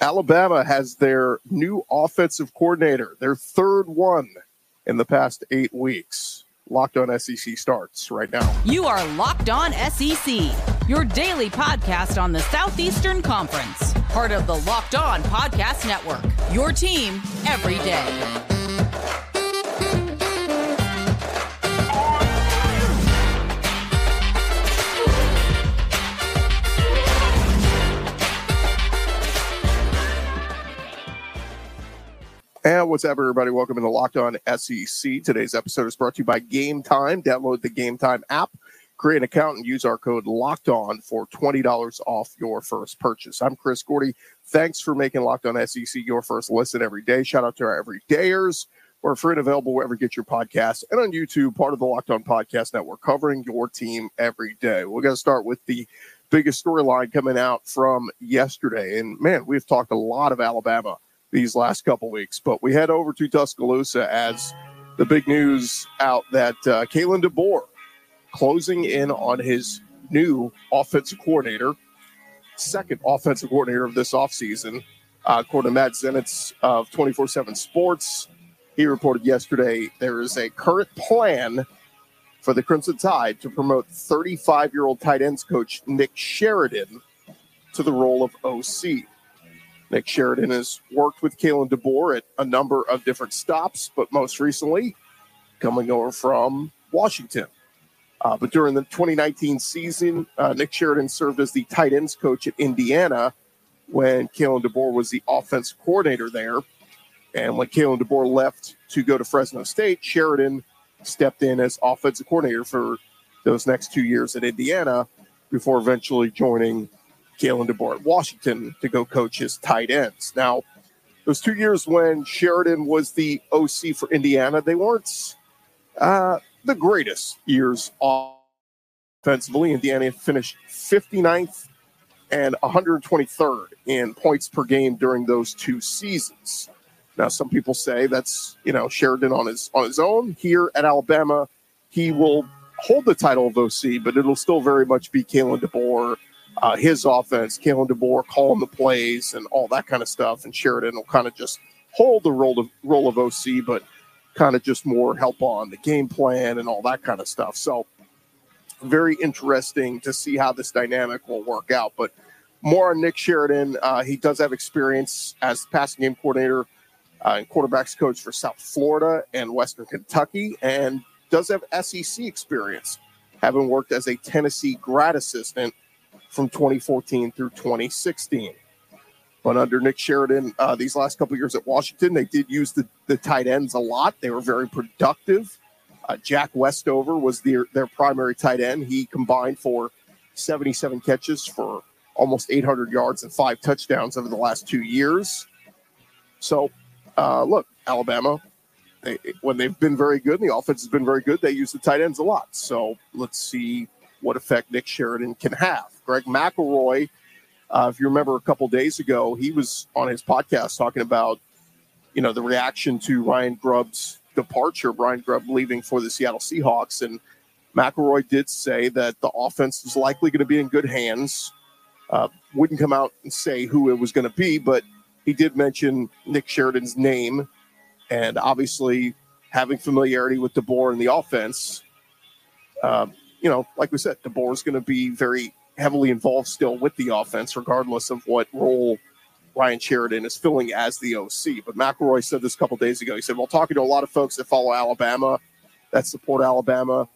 Alabama has their new offensive coordinator, their third one in the past eight weeks. Locked on SEC starts right now. You are Locked On SEC, your daily podcast on the Southeastern Conference, part of the Locked On Podcast Network. Your team every day. And what's up, everybody? Welcome to Locked On SEC. Today's episode is brought to you by Game Time. Download the Game Time app, create an account, and use our code Locked On for twenty dollars off your first purchase. I'm Chris Gordy. Thanks for making Locked On SEC your first listen every day. Shout out to our everydayers. We're free and available wherever you get your podcasts and on YouTube, part of the Locked On Podcast Network, covering your team every day. We're going to start with the biggest storyline coming out from yesterday. And man, we've talked a lot of Alabama these last couple weeks. But we head over to Tuscaloosa as the big news out that uh, Kalen DeBoer closing in on his new offensive coordinator, second offensive coordinator of this offseason. Uh, according to Matt Zenitz of 24 7 Sports, he reported yesterday there is a current plan for the Crimson Tide to promote 35 year old tight ends coach Nick Sheridan to the role of OC. Nick Sheridan has worked with Kalen DeBoer at a number of different stops, but most recently coming over from Washington. Uh, but during the 2019 season, uh, Nick Sheridan served as the tight ends coach at Indiana when Kalen DeBoer was the offense coordinator there. And when Kalen DeBoer left to go to Fresno State, Sheridan stepped in as offensive coordinator for those next two years at Indiana before eventually joining Kalen DeBoer at Washington to go coach his tight ends. Now, those two years when Sheridan was the OC for Indiana, they weren't uh, the greatest years offensively. Indiana finished 59th and 123rd in points per game during those two seasons. Now, some people say that's you know Sheridan on his on his own. Here at Alabama, he will hold the title of OC, but it'll still very much be Kalen DeBoer uh, his offense, Kalen DeBoer calling the plays and all that kind of stuff. And Sheridan will kind of just hold the role of role of OC, but kind of just more help on the game plan and all that kind of stuff. So very interesting to see how this dynamic will work out. But more on Nick Sheridan. Uh, he does have experience as passing game coordinator uh, and quarterbacks coach for South Florida and Western Kentucky, and does have SEC experience, having worked as a Tennessee grad assistant from 2014 through 2016. But under Nick Sheridan, uh, these last couple years at Washington, they did use the, the tight ends a lot. They were very productive. Uh, Jack Westover was their, their primary tight end. He combined for 77 catches for almost 800 yards and five touchdowns over the last two years. So, uh, look, Alabama, they, when they've been very good and the offense has been very good, they use the tight ends a lot. So let's see what effect Nick Sheridan can have. Greg McElroy, uh, if you remember a couple days ago, he was on his podcast talking about, you know, the reaction to Ryan Grubb's departure, Ryan Grubb leaving for the Seattle Seahawks. And McElroy did say that the offense is likely going to be in good hands. Uh, wouldn't come out and say who it was going to be, but he did mention Nick Sheridan's name. And obviously, having familiarity with DeBoer in the offense, uh, you know, like we said, DeBoer is going to be very heavily involved still with the offense, regardless of what role Ryan Sheridan is filling as the OC. But McElroy said this a couple days ago. He said, "Well, talking to a lot of folks that follow Alabama, that support Alabama,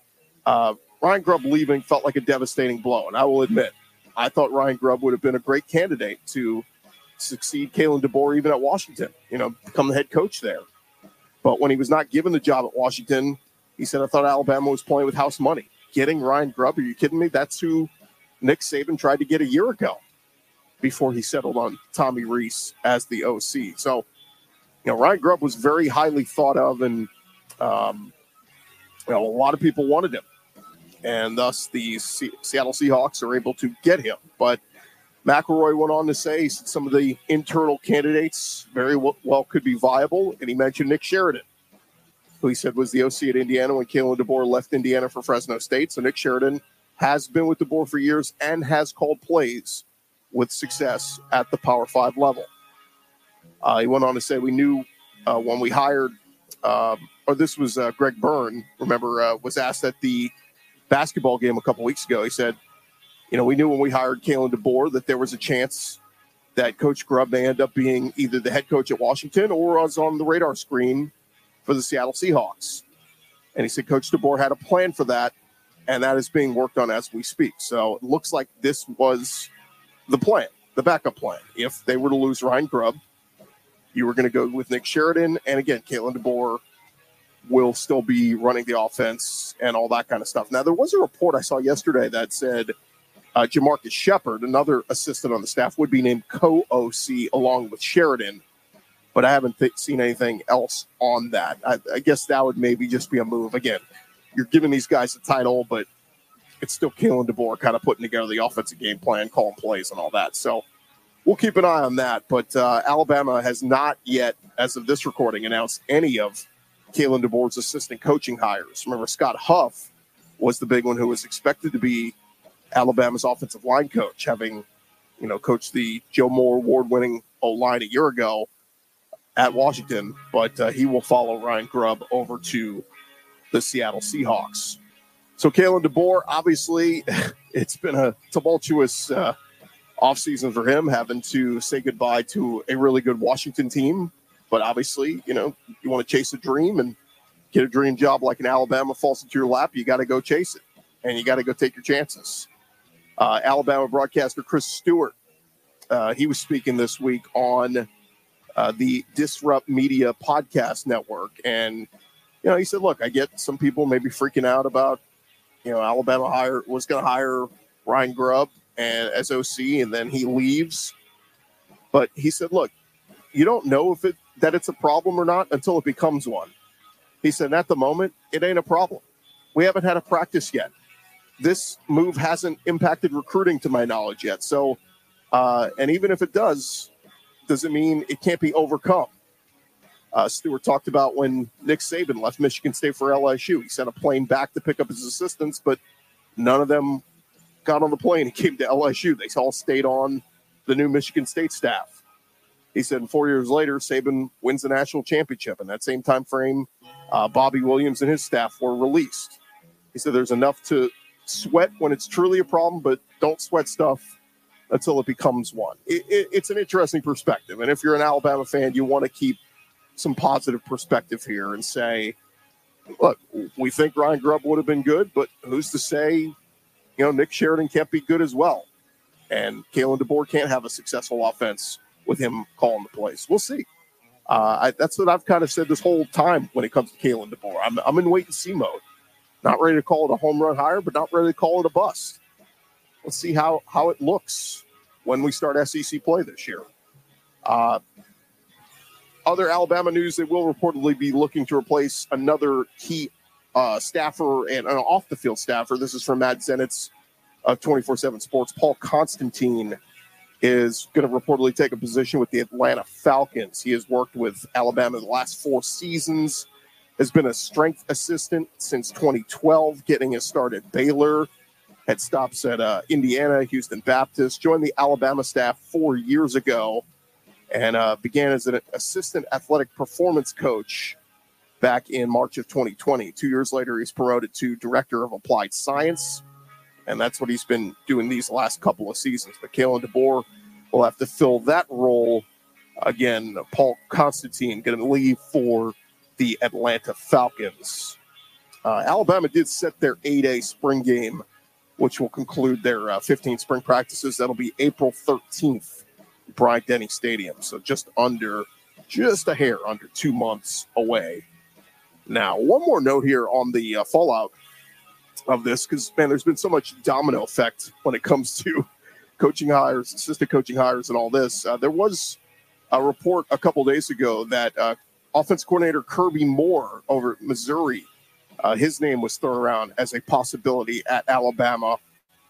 uh, Ryan Grubb leaving felt like a devastating blow." And I will admit, I thought Ryan Grubb would have been a great candidate to succeed Kalen DeBoer even at Washington. You know, become the head coach there. But when he was not given the job at Washington, he said, "I thought Alabama was playing with house money." Getting Ryan Grubb? Are you kidding me? That's who Nick Saban tried to get a year ago before he settled on Tommy Rees as the OC. So, you know, Ryan Grubb was very highly thought of, and um, you know, a lot of people wanted him, and thus the C- Seattle Seahawks are able to get him. But McElroy went on to say some of the internal candidates very well could be viable, and he mentioned Nick Sheridan, who he said was the OC at Indiana when Kalen DeBoer left Indiana for Fresno State. So Nick Sheridan has been with DeBoer for years and has called plays with success at the Power Five level. Uh, he went on to say, We knew uh, when we hired, um, or this was uh, Greg Byrne, remember, uh, was asked at the basketball game a couple weeks ago. He said, You know, we knew when we hired Kalen DeBoer that there was a chance that Coach Grubb may end up being either the head coach at Washington or was on the radar screen for the Seattle Seahawks. And he said Coach DeBoer had a plan for that, and that is being worked on as we speak. So it looks like this was the plan, the backup plan. If they were to lose Ryan Grubb, you were going to go with Nick Sheridan. And again, Kalen DeBoer will still be running the offense and all that kind of stuff. Now, there was a report I saw yesterday that said uh, Jamarcus Shepard, another assistant on the staff, would be named co OC along with Sheridan but I haven't th- seen anything else on that. I, I, guess that would maybe just be a move. Again, you're giving these guys a title, but it's still Kalen DeBoer kind of putting together the offensive game plan, calling plays, and all that. So we'll keep an eye on that. But uh, Alabama has not yet, as of this recording, announced any of Kalen DeBoer's assistant coaching hires. Remember, Scott Huff was the big one who was expected to be Alabama's offensive line coach, having you know coached the Joe Moore award-winning O line a year ago at Washington, but uh, he will follow Ryan Grubb over to the Seattle Seahawks. So Kalen DeBoer, obviously, it's been a tumultuous uh, offseason for him, having to say goodbye to a really good Washington team. But obviously, you know, you want to chase a dream and get a dream job like an Alabama falls into your lap, you got to go chase it and you got to go take your chances. Uh, Alabama broadcaster Chris Stewart, uh, he was speaking this week on uh, the Disrupt Media Podcast Network. And, you know, he said, look, I get some people maybe freaking out about, you know, Alabama hire was going to hire Ryan Grubb and as OC, and then he leaves. But he said, look, you don't know if it that it's a problem or not until it becomes one. He said, at the moment, it ain't a problem. We haven't had a practice yet. This move hasn't impacted recruiting to my knowledge yet. So, uh, and even if it does, doesn't mean it can't be overcome. Uh, Stewart talked about when Nick Saban left Michigan State for LSU. He sent a plane back to pick up his assistants, but none of them got on the plane and came to LSU. They all stayed on the new Michigan State staff. He said four years later, Saban wins the national championship. In that same time frame, uh, Bobby Williams and his staff were released. He said there's enough to sweat when it's truly a problem, but don't sweat stuff until it becomes one. It, it, it's an interesting perspective. And if you're an Alabama fan, you want to keep some positive perspective here and say, look, we think Ryan Grubb would have been good, but who's to say, you know, Nick Sheridan can't be good as well. And Kalen DeBoer can't have a successful offense with him calling the plays. We'll see. Uh, I, that's what I've kind of said this whole time when it comes to Kalen DeBoer. I'm, I'm in wait and see mode. Not ready to call it a home run hire, but not ready to call it a bust let's see how how it looks when we start SEC play this year. Uh, other Alabama news: They will reportedly be looking to replace another key uh, staffer and an off the field staffer. This is from Matt Zenitz of 24 7 Sports. Paul Constantine is going to reportedly take a position with the Atlanta Falcons. He has worked with Alabama the last four seasons, has been a strength assistant since 2012, getting his start at Baylor had stops at uh, Indiana, Houston Baptist, joined the Alabama staff four years ago, and uh, began as an assistant athletic performance coach back in March of 2020. Two years later, he's promoted to director of applied science, and that's what he's been doing these last couple of seasons. But Kalen DeBoer will have to fill that role again. Paul Constantine going to leave for the Atlanta Falcons. Uh, Alabama did set their A-Day spring game which will conclude their uh, 15 spring practices. That'll be April 13th, Bryant Denny Stadium. So just under, just a hair under two months away. Now, one more note here on the uh, fallout of this, because man, there's been so much domino effect when it comes to coaching hires, assistant coaching hires, and all this. Uh, there was a report a couple days ago that uh, offense coordinator Kirby Moore over at Missouri uh, his name was thrown around as a possibility at Alabama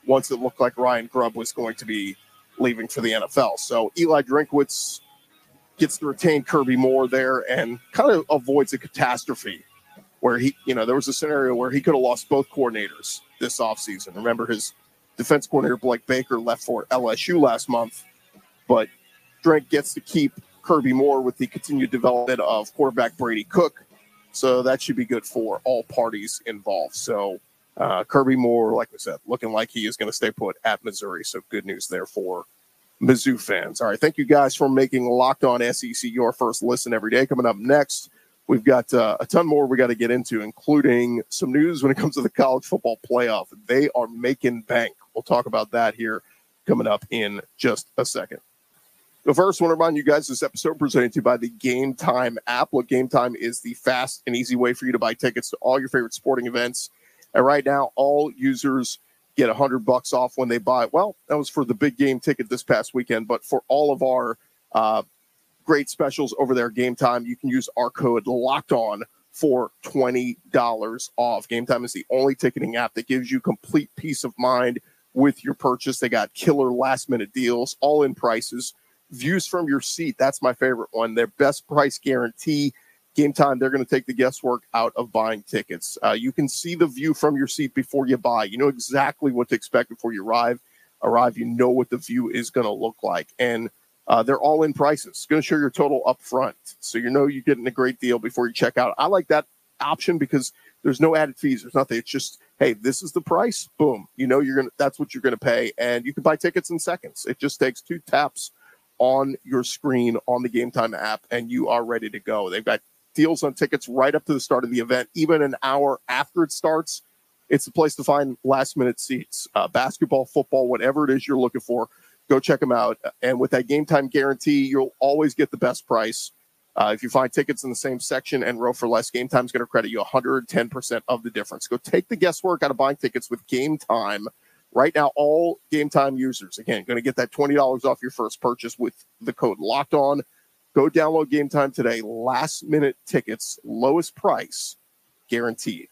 once it looked like Ryan Grubb was going to be leaving for the NFL. So Eli Drinkwitz gets to retain Kirby Moore there and kind of avoids a catastrophe where he, you know, there was a scenario where he could have lost both coordinators this offseason. Remember, his defense coordinator, Blake Baker, left for LSU last month, but Drink gets to keep Kirby Moore with the continued development of quarterback Brady Cook. So that should be good for all parties involved. So uh, Kirby Moore, like we said, looking like he is going to stay put at Missouri. So good news there for Mizzou fans. All right. Thank you guys for making Locked On SEC your first listen every day. Coming up next, we've got uh, a ton more we got to get into, including some news when it comes to the college football playoff. They are making bank. We'll talk about that here coming up in just a second. But first, want to remind you guys this episode presented to you by the Game Time app. Look, Game Time is the fast and easy way for you to buy tickets to all your favorite sporting events. And right now, all users get a hundred bucks off when they buy. Well, that was for the big game ticket this past weekend, but for all of our uh, great specials over there, Game Time, you can use our code Locked On for twenty dollars off. Game Time is the only ticketing app that gives you complete peace of mind with your purchase. They got killer last minute deals, all in prices views from your seat. That's my favorite one. Their best price guarantee. Game time, they're going to take the guesswork out of buying tickets. Uh, you can see the view from your seat before you buy. You know exactly what to expect before you arrive. Arrive, you know what the view is going to look like, and uh, they're all in prices. It's going to show your total up front, so you know you're getting a great deal before you check out. I like that option because there's no added fees. There's nothing. It's just hey, this is the price. Boom. You know you're gonna. That's what you're going to pay, and you can buy tickets in seconds. It just takes two taps on your screen on the Game Time app, and you are ready to go. They've got deals on tickets right up to the start of the event, even an hour after it starts. It's the place to find last minute seats, uh, basketball, football, whatever it is you're looking for. Go check them out. And with that game time guarantee, you'll always get the best price. Uh, if you find tickets in the same section and row for less, Game Time's going to credit you 110% of the difference. Go take the guesswork out of buying tickets with Game Time Right now, all game time users, again, going to get that $20 off your first purchase with the code locked on. Go download game time today. Last minute tickets, lowest price guaranteed.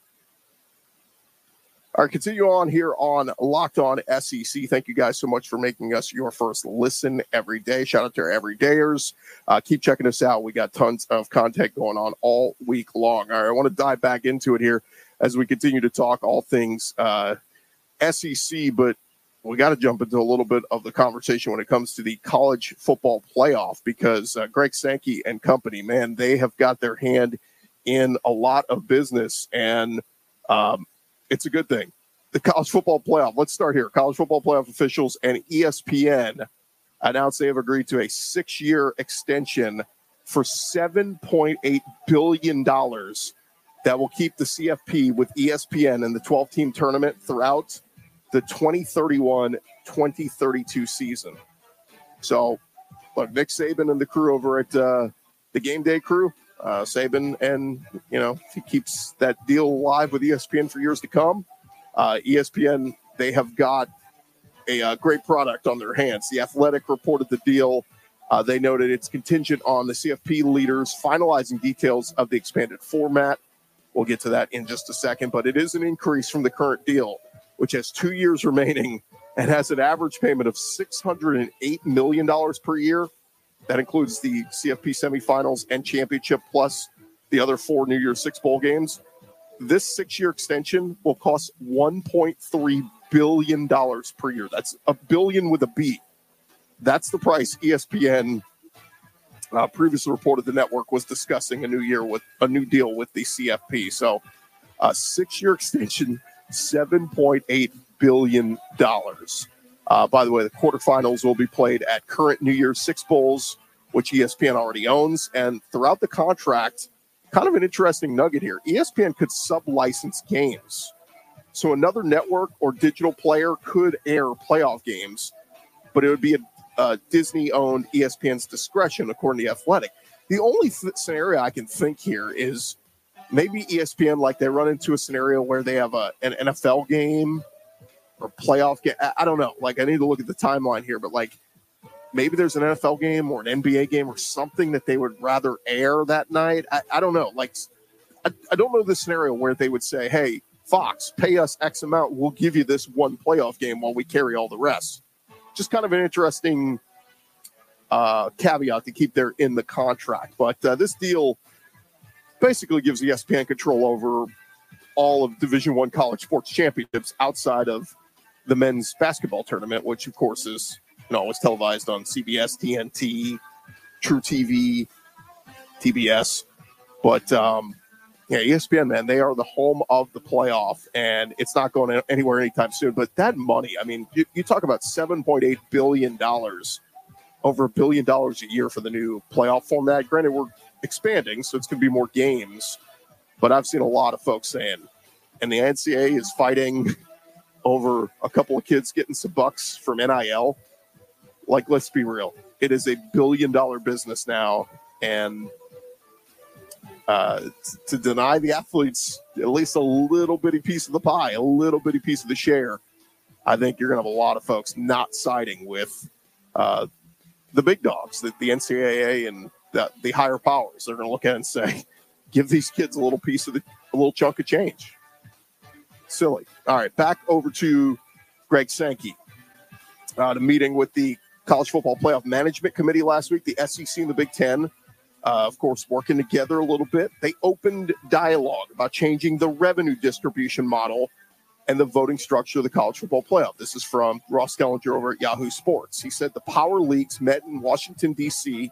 All right, continue on here on Locked On SEC. Thank you guys so much for making us your first listen every day. Shout out to our everydayers. Uh, keep checking us out. We got tons of content going on all week long. All right, I want to dive back into it here as we continue to talk all things uh, SEC, but we got to jump into a little bit of the conversation when it comes to the college football playoff because uh, Greg Sankey and company, man, they have got their hand in a lot of business, and um, it's a good thing. The college football playoff. Let's start here. College football playoff officials and ESPN announced they have agreed to a six-year extension for seven point eight billion dollars that will keep the CFP with ESPN and the 12-team tournament throughout the 2031 2032 season. So, look, Nick Saban and the crew over at uh, the game day crew, uh, Saban, and you know, he keeps that deal alive with ESPN for years to come. Uh, ESPN, they have got a, a, uh, great product on their hands. The Athletic reported the deal. Uh, they noted it's contingent on the CFP leaders finalizing details of the expanded format. We'll get to that in just a second, but it is an increase from the current deal which has two years remaining and has an average payment of $608 million per year. That includes the CFP semifinals and championship, plus the other four New Year's Six Bowl games. This six year extension will cost $1.3 billion per year. That's a billion with a B. That's the price ESPN uh, previously reported the network was discussing a new year with a new deal with the CFP. So, a six year extension $7.8 billion. Uh, by the way, the quarterfinals will be played at current New Year's Six Bowls, which ESPN already owns. And throughout the contract, kind of an interesting nugget here ESPN could sub license games. So another network or digital player could air playoff games, but it would be a, a Disney owned ESPN's discretion, according to Athletic. The only th- scenario I can think here is maybe ESPN like they run into a scenario where they have a an NFL game or playoff game. I, I don't know. Like I need to look at the timeline here, but like maybe there's an NFL game or an NBA game or something that they would rather air that night. I, I don't know. Like I, I don't know the scenario where they would say, "Hey, Fox, pay us X amount. We'll give you this one playoff game while we carry all the rest." Just kind of an interesting uh, caveat to keep there in the contract. But uh, this deal basically gives ESPN control over all of Division One college sports championships outside of the men's basketball tournament, which of course is you know was televised on CBS, TNT, truTV, TBS. But um, yeah, ESPN, man, they are the home of the playoff, and it's not going anywhere anytime soon. But that money, I mean, you, you talk about $7.8 billion, over a billion dollars a year for the new playoff format. Granted, we're expanding, so it's going to be more games. But I've seen a lot of folks saying, and the NCAA is fighting over a couple of kids getting some bucks from NIL. Like, let's be real. It is a billion dollar business now. And uh, to deny the athletes at least a little bitty piece of the pie, a little bitty piece of the share, I think you're going to have a lot of folks not siding with uh, the big dogs, the, the NCAA and the, the higher powers. They're going to look at and say, give these kids a little piece of the, a little chunk of change. Silly. All right, back over to Greg Sankey. Uh, the meeting with the College Football Playoff Management Committee last week, the SEC and the Big Ten uh, of course, working together a little bit. They opened dialogue about changing the revenue distribution model and the voting structure of the college football playoff. This is from Ross Dellenger over at Yahoo Sports. He said the power leagues met in Washington, D.C.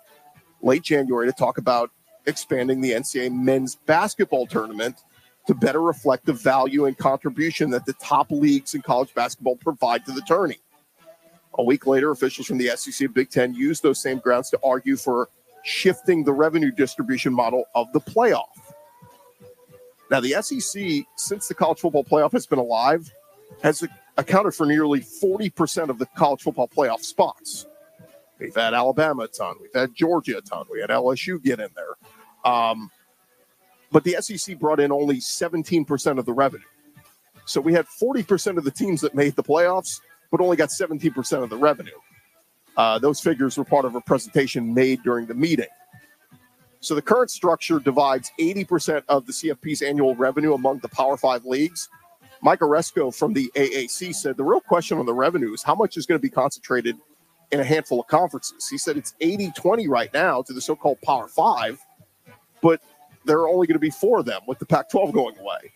late January to talk about expanding the NCAA men's basketball tournament to better reflect the value and contribution that the top leagues in college basketball provide to the tourney. A week later, officials from the SEC and Big Ten used those same grounds to argue for shifting the revenue distribution model of the playoff. Now, the SEC, since the college football playoff has been alive, has accounted for nearly 40% of the college football playoff spots. We've had Alabama a ton. We've had Georgia a ton. We had LSU get in there. Um, but the SEC brought in only 17% of the revenue. So we had 40% of the teams that made the playoffs, but only got 17% of the revenue. Uh, those figures were part of a presentation made during the meeting. So the current structure divides 80% of the CFP's annual revenue among the Power Five leagues. Mike Aresco from the AAC said the real question on the revenue is how much is going to be concentrated in a handful of conferences. He said it's 80 20 right now to the so called Power Five, but there are only going to be four of them with the Pac 12 going away.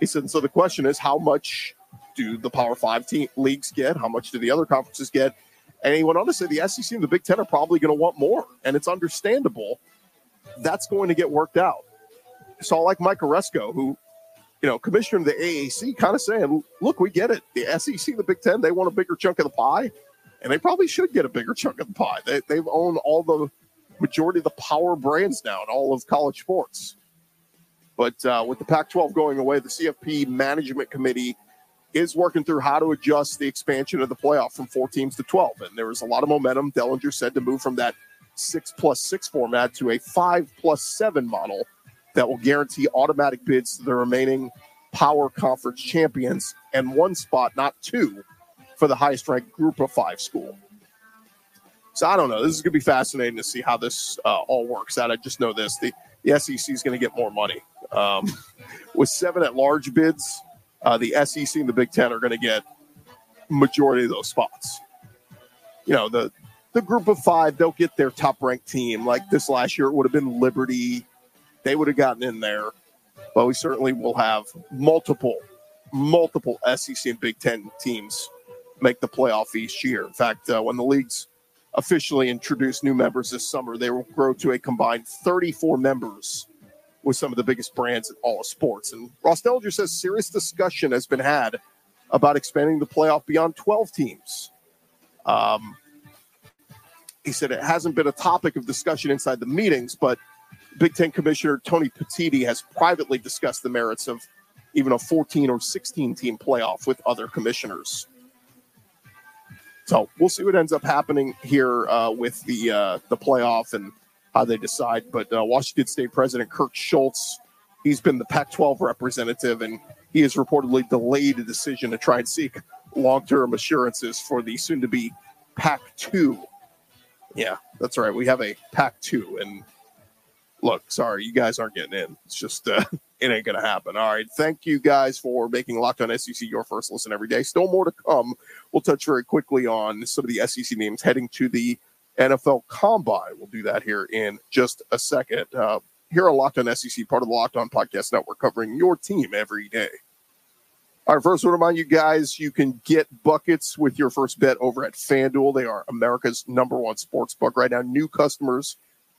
He said, so the question is how much do the Power Five team leagues get? How much do the other conferences get? And he went on to say the SEC and the Big Ten are probably going to want more, and it's understandable. That's going to get worked out. So, I like Mike Aresco, who, you know, commissioner of the AAC, kind of saying, "Look, we get it. The SEC, the Big Ten, they want a bigger chunk of the pie, and they probably should get a bigger chunk of the pie. They, they've owned all the majority of the power brands now in all of college sports." But uh, with the Pac-12 going away, the CFP management committee is working through how to adjust the expansion of the playoff from four teams to 12. And there was a lot of momentum, Dellenger said, to move from that six plus six format to a five plus seven model that will guarantee automatic bids to the remaining power conference champions and one spot, not two, for the highest ranked group of five school. So I don't know. This is going to be fascinating to see how this uh, all works out. I just know this: the, the SEC is going to get more money um, with seven at large bids uh, the SEC and the Big Ten are going to get majority of those spots. You know, the the group of five, they'll get their top ranked team. Like this last year, it would have been Liberty. They would have gotten in there. But we certainly will have multiple, multiple SEC and Big Ten teams make the playoff each year. In fact, uh, when the leagues officially introduce new members this summer, they will grow to a combined 34 members with some of the biggest brands in all of sports. And Ross Dellenger says serious discussion has been had about expanding the playoff beyond 12 teams. Um, he said it hasn't been a topic of discussion inside the meetings, but Big Ten Commissioner Tony Petitti has privately discussed the merits of even a 14 or 16 team playoff with other commissioners. So we'll see what ends up happening here uh, with the uh, the playoff and how they decide. But uh, Washington State President Kirk Schulz, he's been the Pac 12 representative, and he has reportedly delayed a decision to try and seek long term assurances for the soon to be Pac 2. Yeah, that's right. We have a Pac 2. And look, sorry, you guys aren't getting in. It's just, uh, it ain't to happen. All right. Thank you guys for making Locked On SEC your first listen every day. Still more to come. We'll touch very quickly on some of the SEC names heading to the NFL Combine. We'll do that here in just a second. Uh, here on Locked On SEC, part of the Locked On Podcast Network, covering your team every day. All right, first, I want to remind you guys you can get buckets with your first bet over at FanDuel. They are America's number one sports book right now. New customers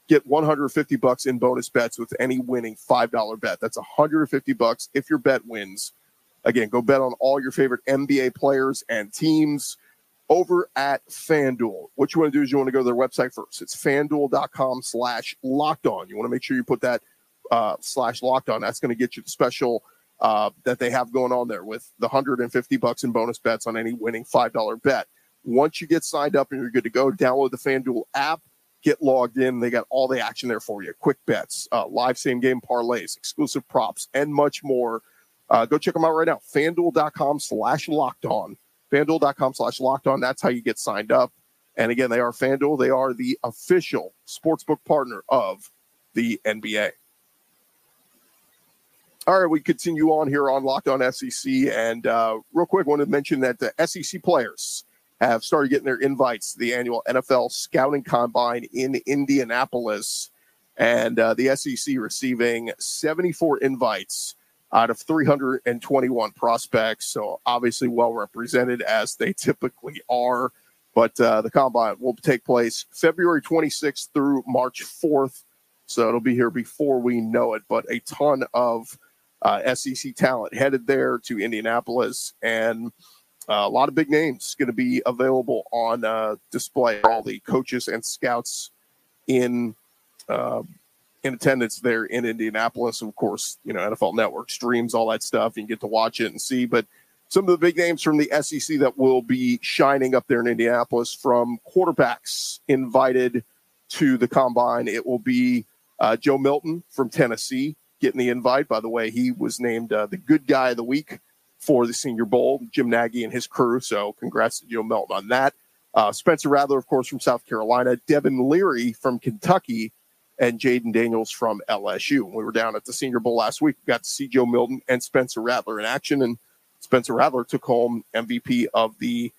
get 150 bucks in bonus bets with any winning $5 bet. That's 150 bucks if your bet wins. Again, go bet on all your favorite NBA players and teams over at FanDuel. What you want to do is you want to go to their website first. It's fanduel.com slash locked on. You want to make sure you put that uh, slash locked on. That's going to get you the special uh, that they have going on there with the 150 bucks in bonus bets on any winning $5 bet. Once you get signed up and you're good to go, download the FanDuel app get logged in. They got all the action there for you quick bets, uh, live same game parlays, exclusive props, and much more. Uh, go check them out right now. FanDuel.com slash locked on. FanDuel.com slash locked on. That's how you get signed up. And again, they are FanDuel. They are the official sportsbook partner of the NBA. All right, we continue on here on Locked On SEC. And uh, real quick, I want to mention that the SEC players have started getting their invites to the annual NFL Scouting Combine in Indianapolis. And uh, the SEC receiving 74 invites out of 321 prospects. So obviously well represented as they typically are. But uh, the combine will take place February 26th through March 4th. So it'll be here before we know it. But a ton of uh, SEC talent headed there to Indianapolis. And uh, a lot of big names going to be available on uh, display. All the coaches and scouts in uh, in attendance there in Indianapolis. Of course, you know NFL Network streams all that stuff. You can get to watch it and see. But some of the big names from the SEC that will be shining up there in Indianapolis from quarterbacks invited to the combine. It will be uh, Joe Milton from Tennessee getting the invite. By the way, he was named uh, the good guy of the week for the Senior Bowl, Jim Nagy and his crew. So congrats to Joe Milton on that. Uh, Spencer Rattler, of course, from South Carolina, Devin Leary from Kentucky, and Jayden Daniels from LSU. we were down at the Senior Bowl last week. We got to see Joe Milton and Spencer Rattler in action, and Spencer Rattler took home MVP of the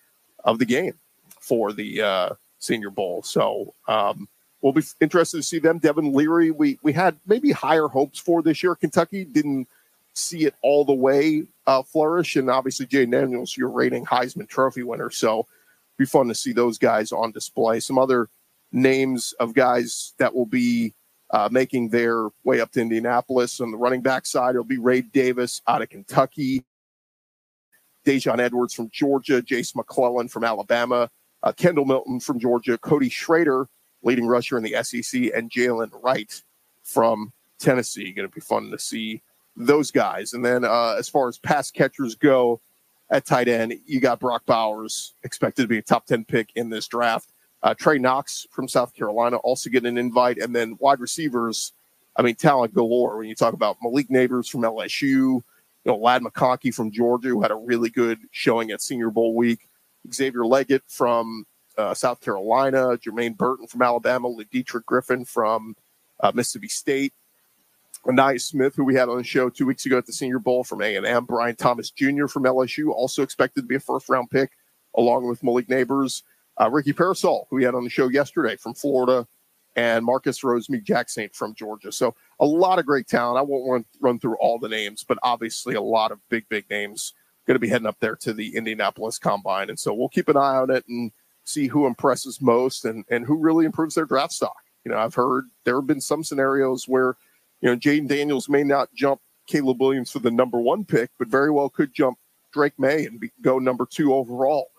of the game for the uh, Senior Bowl. So um, we'll be interested to see them. Devin Leary, we we had maybe higher hopes for this year. Kentucky didn't see it all the way uh, flourish. And obviously, Jay Daniels, your reigning Heisman Trophy winner. So be fun to see those guys on display. Some other names of guys that will be uh, making their way up to Indianapolis. On the running back side, it'll be Ray Davis out of Kentucky, Daijun Edwards from Georgia, Jase McClellan from Alabama, uh, Kendall Milton from Georgia, Cody Schrader, leading rusher in the SEC, and Jaylen Wright from Tennessee. Going to be fun to see those guys. And then uh, as far as pass catchers go at tight end, you got Brock Bowers, expected to be a top 10 pick in this draft. Uh, Trey Knox from South Carolina also getting an invite. And then wide receivers, I mean, talent galore. When you talk about Malik Nabers from LSU, you know, Ladd McConkey from Georgia, who had a really good showing at Senior Bowl week, Xavier Legette from uh, South Carolina, Jermaine Burton from Alabama, Lideatrick Griffin from uh, Mississippi State, Ainias Smith, who we had on the show two weeks ago at the Senior Bowl from A&M, Brian Thomas Jr. from LSU, also expected to be a first-round pick, along with Malik Nabers, uh, Ricky Pearsall, who we had on the show yesterday from Florida, and Marcus Rosemy-Jacksaint from Georgia. So a lot of great talent. I won't run, run through all the names, but obviously a lot of big, big names going to be heading up there to the Indianapolis Combine. And so we'll keep an eye on it and see who impresses most and, and who really improves their draft stock. You know, I've heard there have been some scenarios where – you know, Jayden Daniels may not jump Caleb Williams for the number one pick, but very well could jump Drake Maye and be, go number two overall.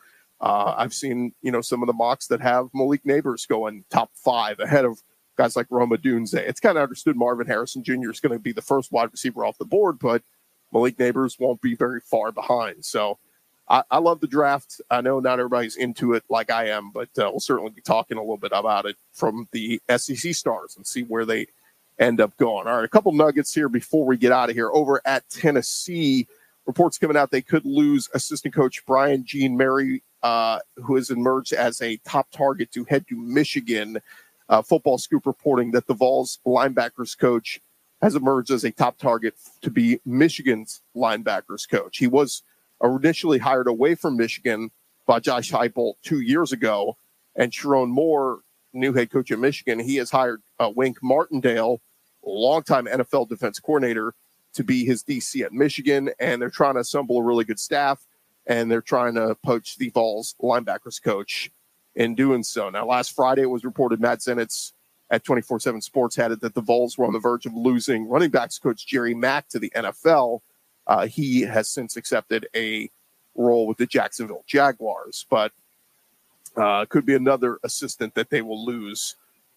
Uh, I've seen, you know, some of the mocks that have Malik Nabers going top five ahead of guys like Rome Odunze. It's kind of understood Marvin Harrison Jr. is going to be the first wide receiver off the board, but Malik Nabers won't be very far behind. So I, I love the draft. I know not everybody's into it like I am, but uh, we'll certainly be talking a little bit about it from the SEC stars and see where they end up going. All right, a couple nuggets here before we get out of here. Over at Tennessee, reports coming out they could lose assistant coach Brian Jean-Mary, uh, who has emerged as a top target to head to Michigan. Uh, football scoop reporting that the Vols linebackers coach has emerged as a top target to be Michigan's linebackers coach. He was initially hired away from Michigan by Josh Heupel two years ago, and Sherrone Moore, new head coach at Michigan, he has hired uh, Wink Martindale, longtime NFL defense coordinator, to be his DC at Michigan. And they're trying to assemble a really good staff, and they're trying to poach the Vols linebackers coach in doing so. Now, last Friday, it was reported Matt Zenitz at 24 7 Sports had it that the Vols were on the verge of losing running backs coach Jerry Mack to the NFL. Uh, he has since accepted a role with the Jacksonville Jaguars, but uh, could be another assistant that they will lose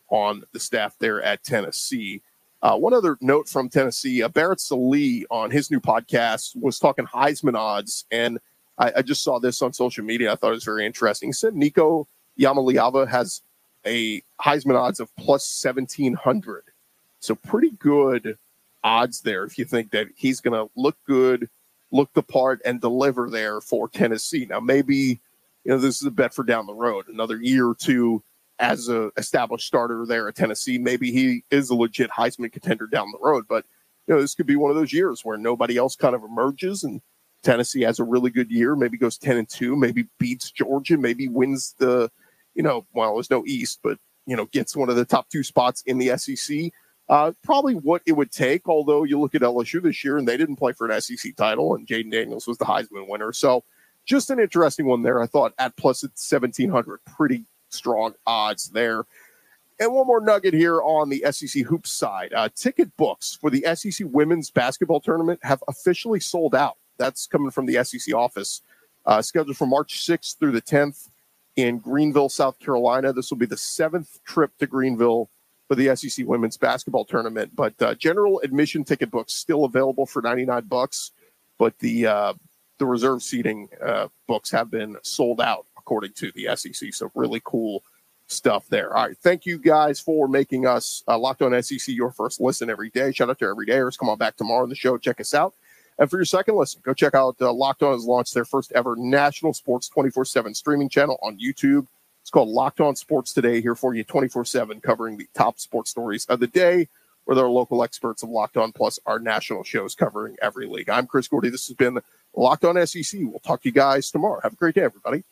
on the staff there at Tennessee. Uh, one other note from Tennessee: uh, Barrett Sallee on his new podcast was talking Heisman odds, and I, I, just saw this on social media. I thought it was very interesting. He said Nico Iamaleava has a Heisman odds of plus seventeen hundred, so pretty good odds there. If you think that he's going to look good, look the part, and deliver there for Tennessee. Now, maybe you know this is a bet for down the road, another year or two as a established starter there at Tennessee. Maybe he is a legit Heisman contender down the road, but you know this could be one of those years where nobody else kind of emerges and Tennessee has a really good year, maybe goes 10 and 2, maybe beats Georgia, maybe wins the, you know, well, there's no East, but, you know, gets one of the top two spots in the SEC. Uh, probably what it would take, although you look at LSU this year and they didn't play for an SEC title, and Jayden Daniels was the Heisman winner. So just an interesting one there. I thought at plus 1700, pretty strong odds there. And one more nugget here on the SEC hoops side. Uh, ticket books for the SEC women's basketball tournament have officially sold out. That's coming from the SEC office. Uh, scheduled for March 6th through the 10th in Greenville, South Carolina. This will be the seventh trip to Greenville for the SEC women's basketball tournament. But uh, general admission ticket books still available for 99 bucks, but the uh, the reserve seating uh, books have been sold out according to the SEC. So really cool stuff there. All right, thank you guys for making us uh, Locked On SEC your first listen every day. Shout out to everydayers. Come on back tomorrow on the show. Check us out. And for your second listen, go check out uh, Locked On has launched their first ever national sports 24 7 streaming channel on YouTube. It's called Locked On Sports Today, here for you 24 7, covering the top sports stories of the day, where there are local experts of Locked On, plus our national shows covering every league. I'm Chris Gordy. This has been Locked On SEC. We'll talk to you guys tomorrow. Have a great day, everybody.